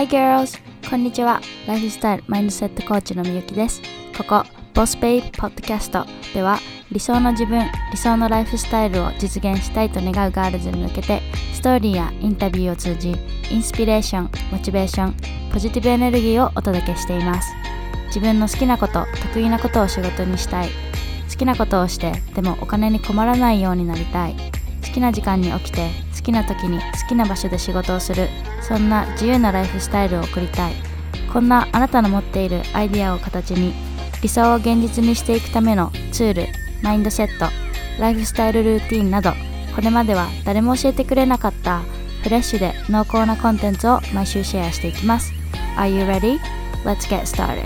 Hi girls! こんにちは。ライフスタイルマインドセットコーチのみゆきです。ここ、ボスペイポッドキャストでは理想の自分、理想のライフスタイルを実現したいと願うガールズに向けてストーリーやインタビューを通じインスピレーション、モチベーション、ポジティブエネルギーをお届けしています。自分の好きなこと、得意なことを仕事にしたい。好きなことをして、でもお金に困らないようになりたい。好きな時間に起きて好きな時に好きな場所で仕事をする。そんな自由なライフスタイルを送りたい。こんなあなたの持っているアイデアを形に理想を現実にしていくためのツールマインドセットライフスタイルルーティンなどこれまでは誰も教えてくれなかったフレッシュで濃厚なコンテンツを毎週シェアしていきます。Are you ready? Let's get started.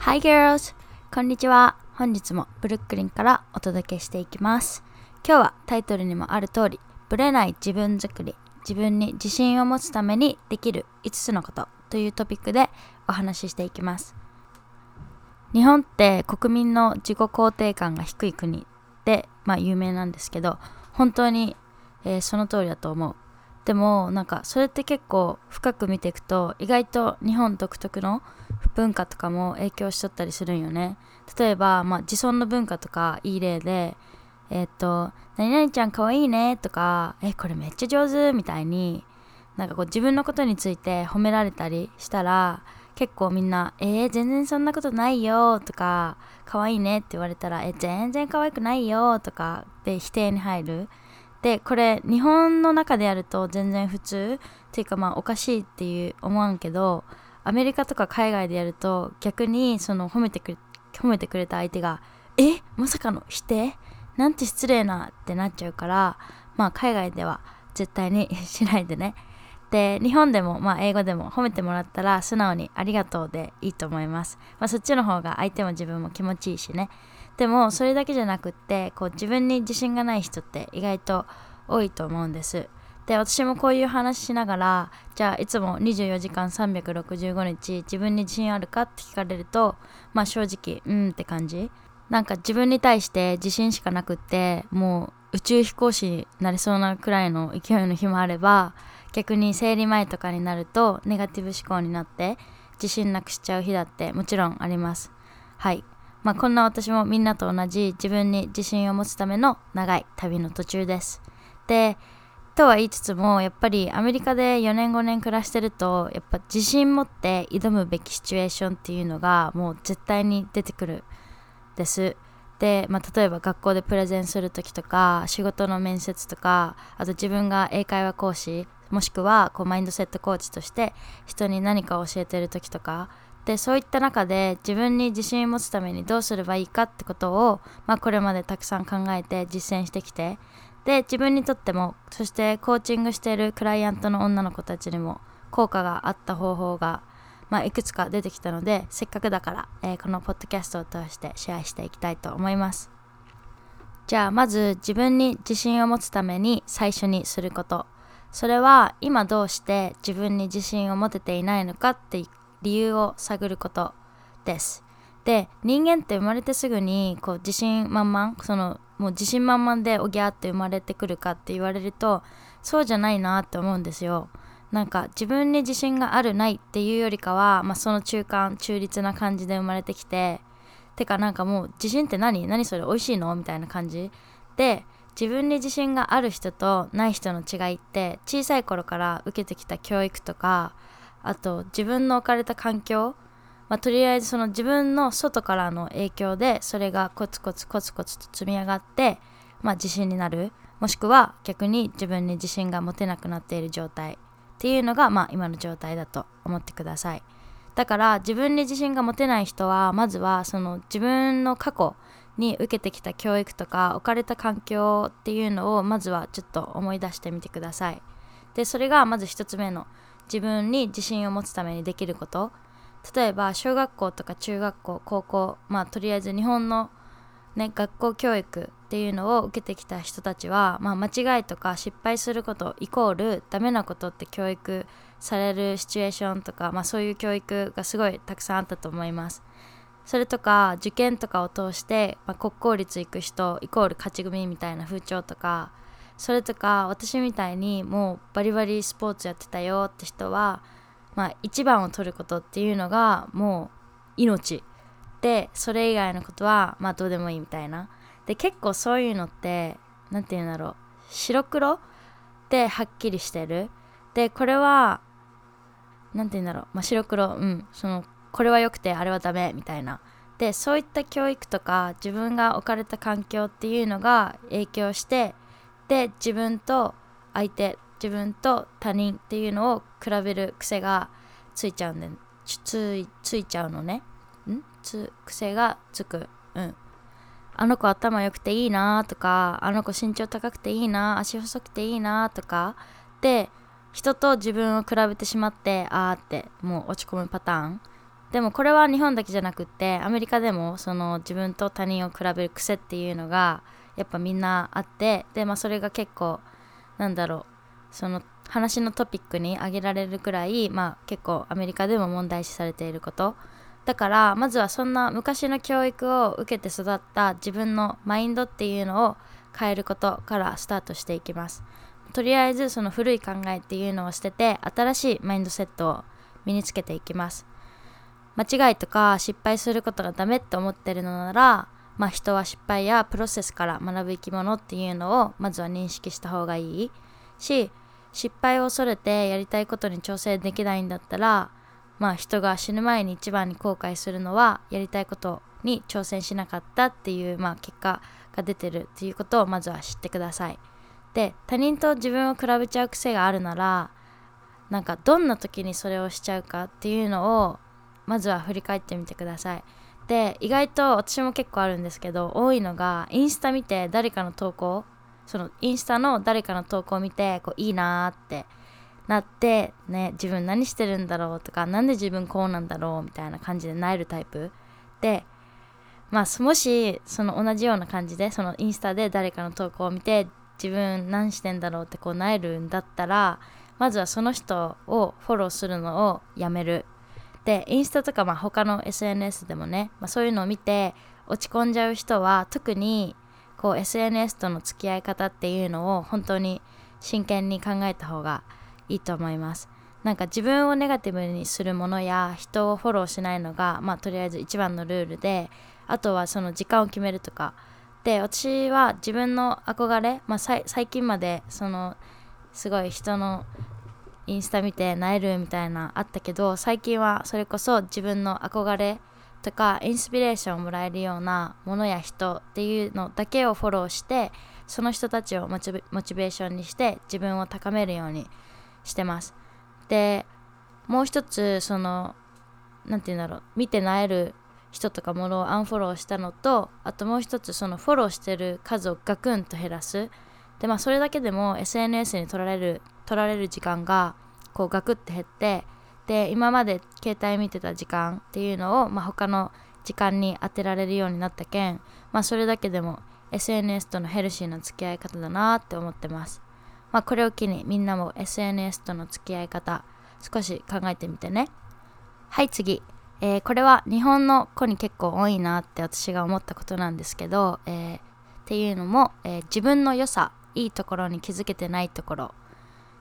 Hi girls! こんにちは。本日もブルックリンからお届けしていきます。今日はタイトルにもある通りブレない自分づくり自分に自信を持つためにできる5つのことというトピックでお話ししていきます。日本って国民の自己肯定感が低い国で、まあ、有名なんですけど本当に、えー、その通りだと思う。でもなんかそれって結構深く見ていくと意外と日本独特の文化とかも影響しとったりするんよね。例えば、まあ、自尊の文化とかいい例でえっ、と「何々ちゃんかわいいね」とか「えこれめっちゃ上手」みたいになんかこう自分のことについて褒められたりしたら結構みんな「えー、全然そんなことないよ」とか「かわいいね」って言われたら「え全然可愛くないよ」とかで否定に入る。でこれ日本の中でやると全然普通。っていうかまあおかしいっていう思わんけどアメリカとか海外でやると逆にその褒めてくれ褒めてくれた相手が「えまさかの否定なんて失礼な」ってなっちゃうからまあ海外では絶対に しないでね。で日本でもまあ英語でも褒めてもらったら素直に「ありがとう」でいいと思います、まあ、そっちの方が相手も自分も気持ちいいしね。でもそれだけじゃなくってこう自分に自信がない人って意外と多いと思うんです。で私もこういう話しながらじゃあいつも24時間365日自分に自信あるかって聞かれるとまあ正直うんって感じ。なんか自分に対して自信しかなくってもう宇宙飛行士になれそうなくらいの勢いの日もあれば逆に生理前とかになるとネガティブ思考になって自信なくしちゃう日だってもちろんあります。はい。まあこんな私もみんなと同じ自分に自信を持つための長い旅の途中です。でとは言いつつもやっぱりアメリカで4年5年暮らしてるとやっぱ自信持って挑むべきシチュエーションっていうのがもう絶対に出てくる。です。で、まあ、例えば学校でプレゼンする時とか仕事の面接とかあと自分が英会話講師もしくはこうマインドセットコーチとして人に何か教えてる時とか。でそういった中で自分に自信を持つためにどうすればいいかってことを、まあ、これまでたくさん考えて実践してきて。で自分にとってもそしてコーチングしているクライアントの女の子たちにも効果があった方法が、まあ、いくつか出てきたのでせっかくだから、えー、このポッドキャストを通してシェアしていきたいと思います。じゃあまず自分に自信を持つために最初にすること。それは今どうして自分に自信を持てていないのかって理由を探ることです。で人間って生まれてすぐにこう自信満々そのもう自信満々でおぎゃーって生まれてくるかって言われるとそうじゃないなって思うんですよ。なんか自分に自信があるないっていうよりかは、まあ、その中間中立な感じで生まれてきててかなんかもう自信って何？何それ？美味しいの？みたいな感じ。で自分に自信がある人とない人の違いって小さい頃から受けてきた教育とかあと自分の置かれた環境まあ、とりあえずその自分の外からの影響でそれがコツコツコツコツと積み上がって、まあ、自信になる。もしくは逆に自分に自信が持てなくなっている状態。っていうのが、まあ、今の状態だと思ってください。だから自分に自信が持てない人はまずはその自分の過去に受けてきた教育とか置かれた環境っていうのをまずはちょっと思い出してみてください。でそれがまず一つ目の自分に自信を持つためにできること。例えば小学校とか中学校高校まあとりあえず日本の、ね、学校教育っていうのを受けてきた人たちは、まあ、間違いとか失敗することイコールダメなことって教育されるシチュエーションとか、まあ、そういう教育がすごいたくさんあったと思います。それとか受験とかを通して、まあ、国公立行く人イコール勝ち組みたいな風潮とかそれとか私みたいにもうバリバリスポーツやってたよって人はまあ一番を取ることっていうのがもう命でそれ以外のことはまあどうでもいいみたいな。で結構そういうのって何て言うんだろう。白黒ではっきりしてる。でこれは何て言うんだろう、まあ、白黒。うん。そのこれは良くてあれはダメみたいな。でそういった教育とか自分が置かれた環境っていうのが影響してで自分と相手自分と他人っていうのを比べる癖がついちゃうんでついついちゃうのね。ん？つ癖がつく。うん。あの子頭良くていいなとかあの子身長高くていいな足細くていいなとか。で人と自分を比べてしまってあーってもう落ち込むパターン。でもこれは日本だけじゃなくってアメリカでもその自分と他人を比べる癖っていうのがやっぱみんなあってでまあそれが結構なんだろうその話のトピックに挙げられるくらいまあ結構アメリカでも問題視されていること。だからまずはそんな昔の教育を受けて育った自分のマインドっていうのを変えることからスタートしていきます。とりあえずその古い考えっていうのを捨てて新しいマインドセットを身につけていきます。間違いとか失敗することがダメって思ってるのならまあ人は失敗やプロセスから学ぶ生き物っていうのをまずは認識した方がいい。し失敗を恐れてやりたいことに挑戦できないんだったらまあ人が死ぬ前に一番に後悔するのはやりたいことに挑戦しなかったっていうまあ結果が出てるっていうことをまずは知ってください。で他人と自分を比べちゃう癖があるならなんかどんな時にそれをしちゃうかっていうのをまずは振り返ってみてください。で意外と私も結構あるんですけど多いのがインスタ見て誰かの投稿そのインスタの誰かの投稿を見てこういいなーってなってね自分何してるんだろうとか何で自分こうなんだろうみたいな感じでなえるタイプ？でまあもしその同じような感じでそのインスタで誰かの投稿を見て自分何してんだろうってこうなえるんだったらまずはその人をフォローするのをやめる。でインスタとかまあ他の SNS でもね、まあ、そういうのを見て落ち込んじゃう人は特にこう SNS との付き合い方っていうのを本当に真剣に考えた方がいいと思います。なんか自分をネガティブにするものや人をフォローしないのがまあとりあえず一番のルールであとはその時間を決めるとか。で私は自分の憧れ、まあ、最近までそのすごい人のインスタ見てなえるみたいなあったけど最近はそれこそ自分の憧れとかインスピレーションをもらえるようなものや人っていうのだけをフォローしてその人たちをモチベーションにして自分を高めるようにしてますでもう一つその何て言うんだろう見てなえる人とかものをアンフォローしたのとあともう一つそのフォローしてる数をガクンと減らすでまあそれだけでも SNS に取られる取られる時間がこうガクッて減ってで今まで携帯見てた時間っていうのを、まあ、他の時間に当てられるようになったけん、まあ、それだけでも SNS とのヘルシーな付き合い方だなって思ってます。まあ、これを機にみんなも SNS との付き合い方少し考えてみてね。はい次、えー、これは日本の子に結構多いなって私が思ったことなんですけど、えー、っていうのも、えー、自分の良さいいところに気づけてないところ。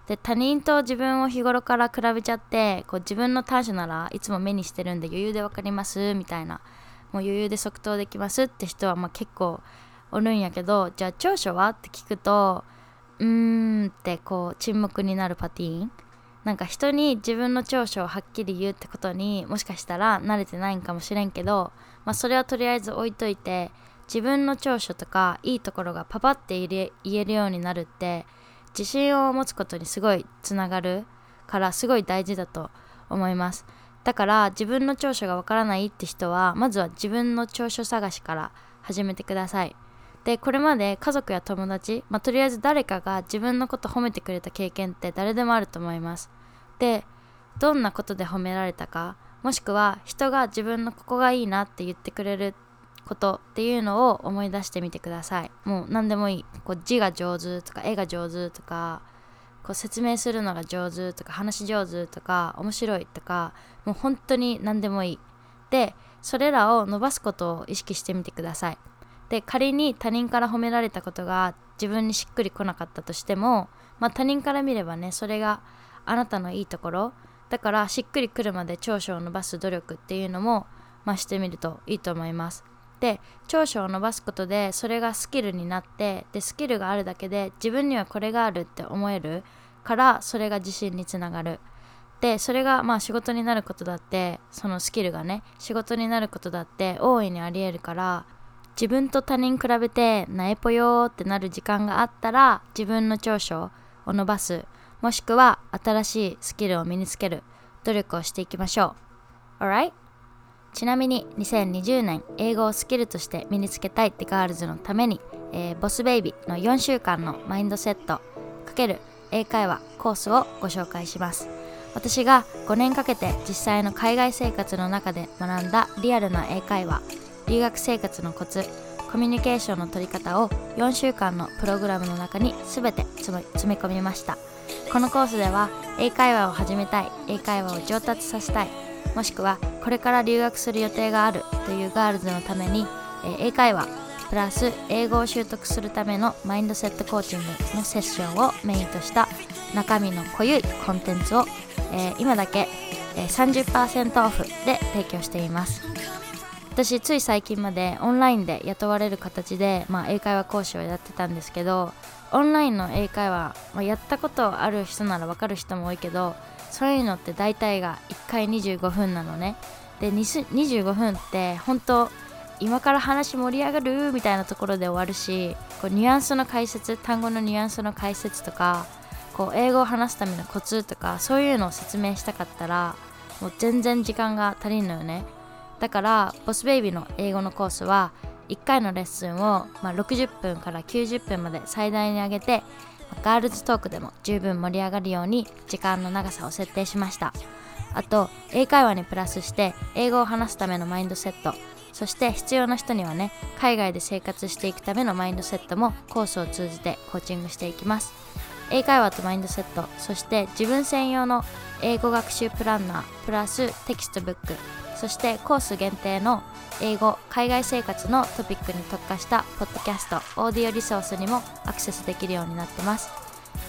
で他人と自分を日頃から比べちゃってこう自分の短所ならいつも目にしてるんで余裕で分かりますみたいな。もう余裕で即答できますって人はまあ結構おるんやけどじゃあ長所は？って聞くとうーんってこう沈黙になるパティーン。なんか人に自分の長所をはっきり言うってことにもしかしたら慣れてないんかもしれんけど、まあ、それはとりあえず置いといて自分の長所とかいいところがパパって言えるようになるって自信を持つことにすごいつながるからすごい大事だと思います。だから自分の長所がわからないって人はまずは自分の長所探しから始めてください。でこれまで家族や友達、まあ、とりあえず誰かが自分のこと褒めてくれた経験って誰でもあると思います。でどんなことで褒められたかもしくは人が自分のここがいいなって言ってくれることっていうのを思い出してみてください。もう何でもいい。こう字が上手とか絵が上手とかこう説明するのが上手とか話上手とか面白いとかもう本当に何でもいい。でそれらを伸ばすことを意識してみてください。で仮に他人から褒められたことが自分にしっくりこなかったとしても、まあ、他人から見ればねそれがあなたのいいところ。だからしっくりくるまで長所を伸ばす努力っていうのも、まあ、してみるといいと思います。で長所を伸ばすことでそれがスキルになってでスキルがあるだけで自分にはこれがあるって思えるからそれが自信につながる。でそれがまあ仕事になることだってそのスキルがね仕事になることだって大いにありえるから自分と他人比べてなえぽよーってなる時間があったら自分の長所を伸ばすもしくは新しいスキルを身につける努力をしていきましょう。Alright? ちなみに2020年英語をスキルとして身につけたいってガールズのために、えー、ボスベイビーの4週間のマインドセット×英会話コースをご紹介します。私が5年かけて実際の海外生活の中で学んだリアルな英会話。留学生活のコツコミュニケーションの取り方を4週間のプログラムの中に全て詰め込みました。このコースでは英会話を始めたい英会話を上達させたいもしくはこれから留学する予定があるというガールズのために、英会話プラス英語を習得するためのマインドセットコーチングのセッションをメインとした中身の濃ゆいコンテンツを、えー、今だけ、え、30%オフで提供しています。私つい最近までオンラインで雇われる形で、まあ、英会話講師をやってたんですけどオンラインの英会話、まあ、やったことある人なら分かる人も多いけどそういうのって大体が1回25分なのね。で25分って本当今から話盛り上がる？みたいなところで終わるしこうニュアンスの解説単語のニュアンスの解説とかこう英語を話すためのコツとかそういうのを説明したかったらもう全然時間が足りんのよね。だからボスベイビーの英語のコースは1回のレッスンを、まあ、60分から90分まで最大に上げてガールズトークでも十分盛り上がるように時間の長さを設定しました。あと英会話にプラスして英語を話すためのマインドセット。そして必要な人にはね海外で生活していくためのマインドセットもコースを通じてコーチングしていきます。英会話とマインドセット。そして自分専用の英語学習プランナープラステキストブック。そしてコース限定の英語海外生活のトピックに特化したポッドキャストオーディオリソースにもアクセスできるようになってます。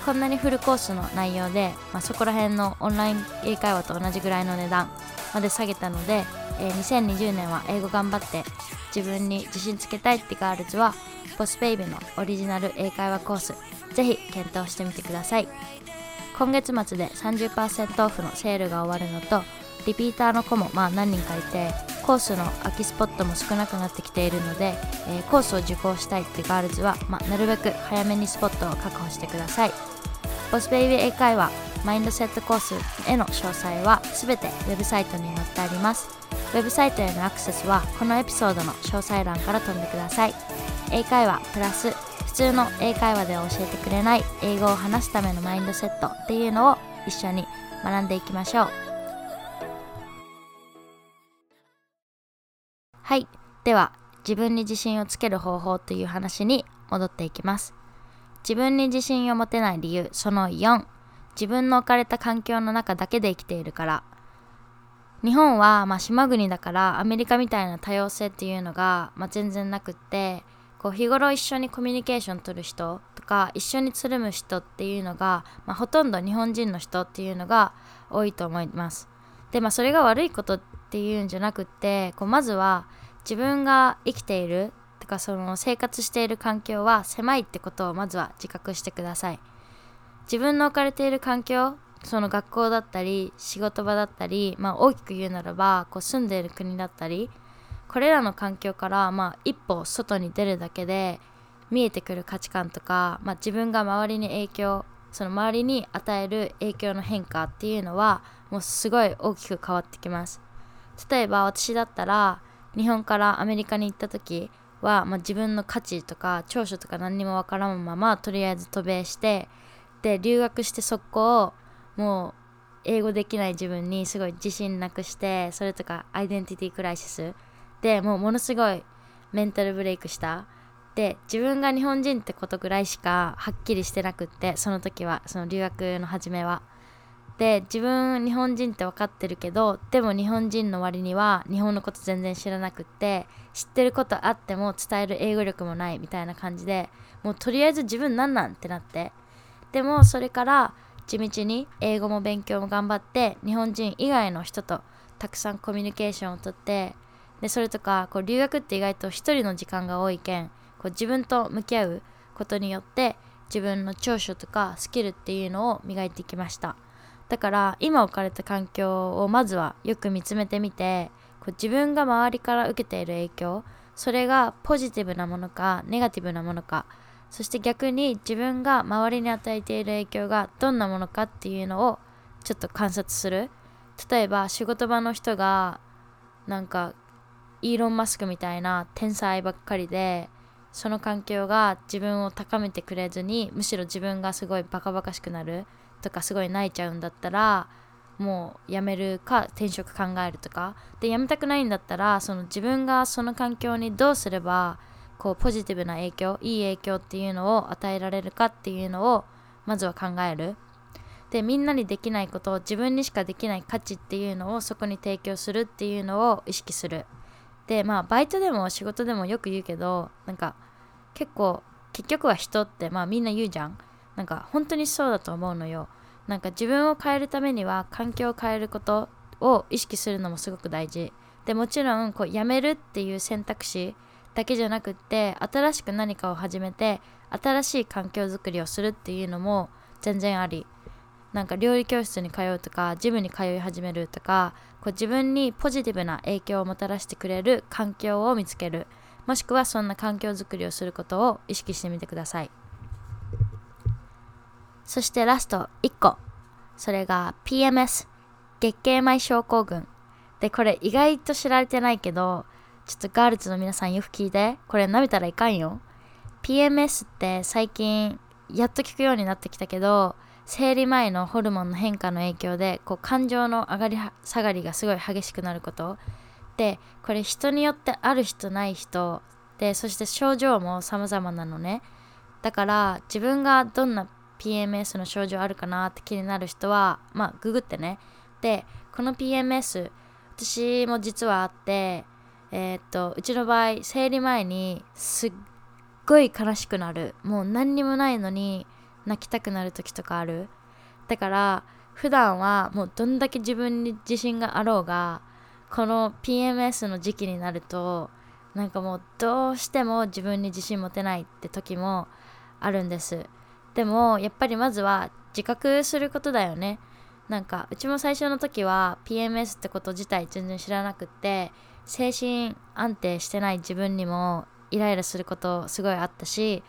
こんなにフルコースの内容で、まあ、そこら辺のオンライン英会話と同じぐらいの値段まで下げたので、えー、2020年は英語頑張って自分に自信つけたいってガールズはボスベイビーのオリジナル英会話コースぜひ検討してみてください。今月末で30%オフのセールが終わるのとリピーターの子もまあ何人かいてコースの空きスポットも少なくなってきているので、えー、コースを受講したいってガールズは、まあ、なるべく早めにスポットを確保してください。ボスベイビー英会話マインドセットコースへの詳細は全てウェブサイトに載ってあります。ウェブサイトへのアクセスはこのエピソードの詳細欄から飛んでください。英会話プラス普通の英会話では教えてくれない英語を話すためのマインドセットっていうのを一緒に学んでいきましょう。はい。では自分に自信をつける方法という話に戻っていきます。自分に自信を持てない理由その4自分の置かれた環境の中だけで生きているから。日本はまあ島国だからアメリカみたいな多様性っていうのがまあ全然なくってこう日頃一緒にコミュニケーション取る人とか一緒につるむ人っていうのが、まあ、ほとんど日本人の人っていうのが多いと思います。でまあそれが悪いことっていうんじゃなくってこうまずは自分が生きているとかその生活している環境は狭いってことをまずは自覚してください。自分の置かれている環境その学校だったり仕事場だったり、まあ、大きく言うならばこう住んでいる国だったりこれらの環境から、まあ、一歩外に出るだけで見えてくる価値観とか、まあ、自分が周りに影響その周りに与える影響の変化っていうのはもうすごい大きく変わってきます。例えば私だったら日本からアメリカに行った時は、まあ、自分の価値とか長所とか何にもわからんままとりあえず渡米してで留学して速攻もう英語できない自分にすごい自信なくしてそれとかアイデンティティクライシス。でもうものすごいメンタルブレイクした。で自分が日本人ってことぐらいしかはっきりしてなくってその時はその留学の初めは。で自分日本人って分かってるけどでも日本人の割には日本のこと全然知らなくって知ってることあっても伝える英語力もないみたいな感じでもうとりあえず自分なんなんってなって。でもそれから地道に英語も勉強も頑張って日本人以外の人とたくさんコミュニケーションをとってでそれとかこう留学って意外と一人の時間が多いけんこう自分と向き合うことによって自分の長所とかスキルっていうのを磨いてきました。だから今置かれた環境をまずはよく見つめてみてこう自分が周りから受けている影響それがポジティブなものかネガティブなものかそして逆に自分が周りに与えている影響がどんなものかっていうのをちょっと観察する。例えば仕事場の人がなんかイーロン・マスクみたいな天才ばっかりでその環境が自分を高めてくれずにむしろ自分がすごいバカバカしくなる。とかすごい泣いちゃうんだったらもう辞めるか転職考えるとか。で辞めたくないんだったらその自分がその環境にどうすればこうポジティブな影響いい影響っていうのを与えられるかっていうのをまずは考える。でみんなにできないことを自分にしかできない価値っていうのをそこに提供するっていうのを意識する。でまあバイトでも仕事でもよく言うけどなんか結構結局は人ってまあみんな言うじゃん。なんか本当にそうだと思うのよ。なんか自分を変えるためには環境を変えることを意識するのもすごく大事。でもちろんこうやめるっていう選択肢だけじゃなくって新しく何かを始めて新しい環境づくりをするっていうのも全然あり。なんか料理教室に通うとかジムに通い始めるとかこう自分にポジティブな影響をもたらしてくれる環境を見つける。もしくはそんな環境づくりをすることを意識してみてください。そしてラスト1個。それが PMS 月経前症候群。でこれ意外と知られてないけどちょっとガールズの皆さんよく聞いて。これ舐めたらいかんよ。PMS って最近やっと聞くようになってきたけど生理前のホルモンの変化の影響でこう感情の上がり下がりがすごい激しくなること。でこれ人によってある人ない人。でそして症状も様々なのね。だから自分がどんな PMS の症状あるかなって気になる人はまあググってね。でこの PMS 私も実はあってえー、っとうちの場合生理前にすっごい悲しくなる。もう何にもないのに泣きたくなる時とかある。だから普段はもうどんだけ自分に自信があろうがこの PMS の時期になるとなんかもうどうしても自分に自信持てないって時もあるんです。でもやっぱりまずは自覚することだよね。なんかうちも最初の時は PMS ってこと自体全然知らなくって精神安定してない自分にもイライラすることすごいあったし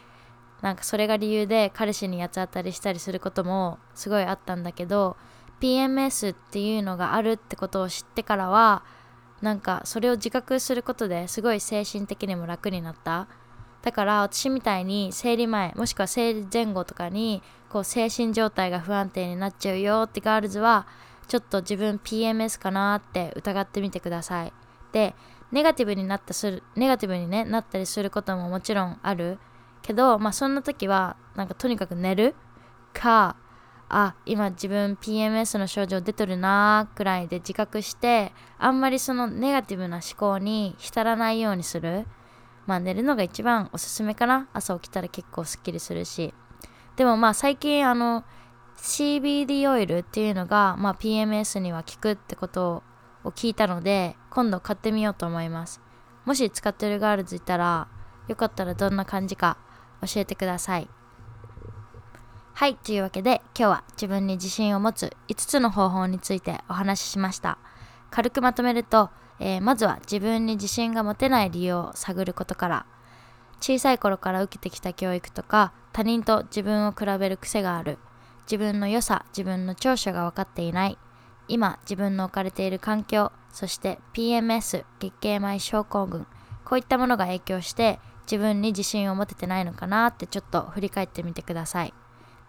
なんかそれが理由で彼氏に八つ当たりしたりすることもすごいあったんだけど PMS っていうのがあるってことを知ってからはなんかそれを自覚することですごい精神的にも楽になった。だから私みたいに生理前もしくは生理前後とかにこう精神状態が不安定になっちゃうよってガールズはちょっと自分 PMS かなって疑ってみてください。でネガティブになったするネガティブに、ね、なったりすることももちろんあるけどまあそんな時はなんかとにかく寝るかあ今自分 PMS の症状出とるなーくらいで自覚してあんまりそのネガティブな思考に浸らないようにする。まあ寝るのが一番おすすめかな。朝起きたら結構すっきりするし。でもまあ最近あの CBD オイルっていうのが、まあ、PMS には効くってことを聞いたので今度買ってみようと思います。もし使ってるガールズいたらよかったらどんな感じか教えてください。はいというわけで今日は自分に自信を持つ5つの方法についてお話ししました。軽くまとめると、えー、まずは自分に自信が持てない理由を探ることから小さい頃から受けてきた教育とか他人と自分を比べる癖がある。自分の良さ自分の長所が分かっていない。今自分の置かれている環境そして PMS 月経前症候群こういったものが影響して自分に自信を持ててないのかなってちょっと振り返ってみてください。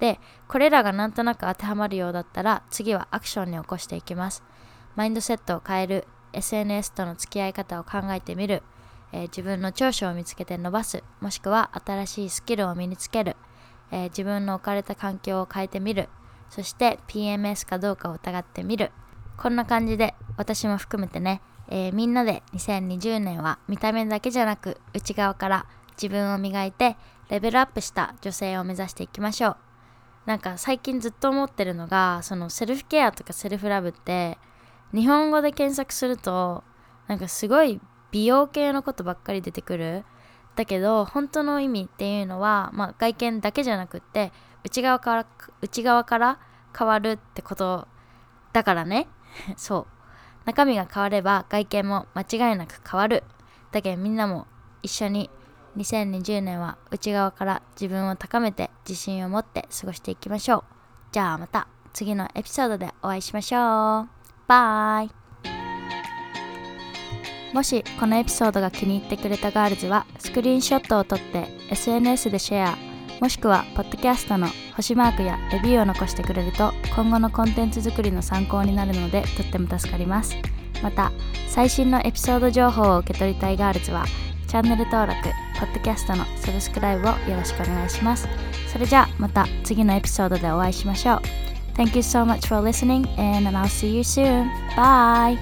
でこれらがなんとなく当てはまるようだったら次はアクションに起こしていきます。マインドセットを変える。SNS との付き合い方を考えてみる、えー、自分の長所を見つけて伸ばす。もしくは新しいスキルを身につける、えー、自分の置かれた環境を変えてみる。そして PMS かどうかを疑ってみる。こんな感じで私も含めてね、えー、みんなで2020年は見た目だけじゃなく内側から自分を磨いてレベルアップした女性を目指していきましょう。なんか最近ずっと思ってるのがそのセルフケアとかセルフラブって日本語で検索するとなんかすごい美容系のことばっかり出てくる。だけど本当の意味っていうのは、まあ、外見だけじゃなくって内側から内側から変わるってことだからね。そう。中身が変われば外見も間違いなく変わる。だけどみんなも一緒に2020年は内側から自分を高めて自信を持って過ごしていきましょう。じゃあまた次のエピソードでお会いしましょう。バイもしこのエピソードが気に入ってくれたガールズはスクリーンショットを撮って SNS でシェアもしくはポッドキャストの星マークやレビューを残してくれると今後のコンテンツ作りの参考になるのでとっても助かりますまた最新のエピソード情報を受け取りたいガールズはチャンネル登録、ポッドキャストのサブスクライブをよろしくお願いします。それじゃあまた次のエピソードでお会いしましょう。Thank you so much for listening and I'll see you soon. Bye!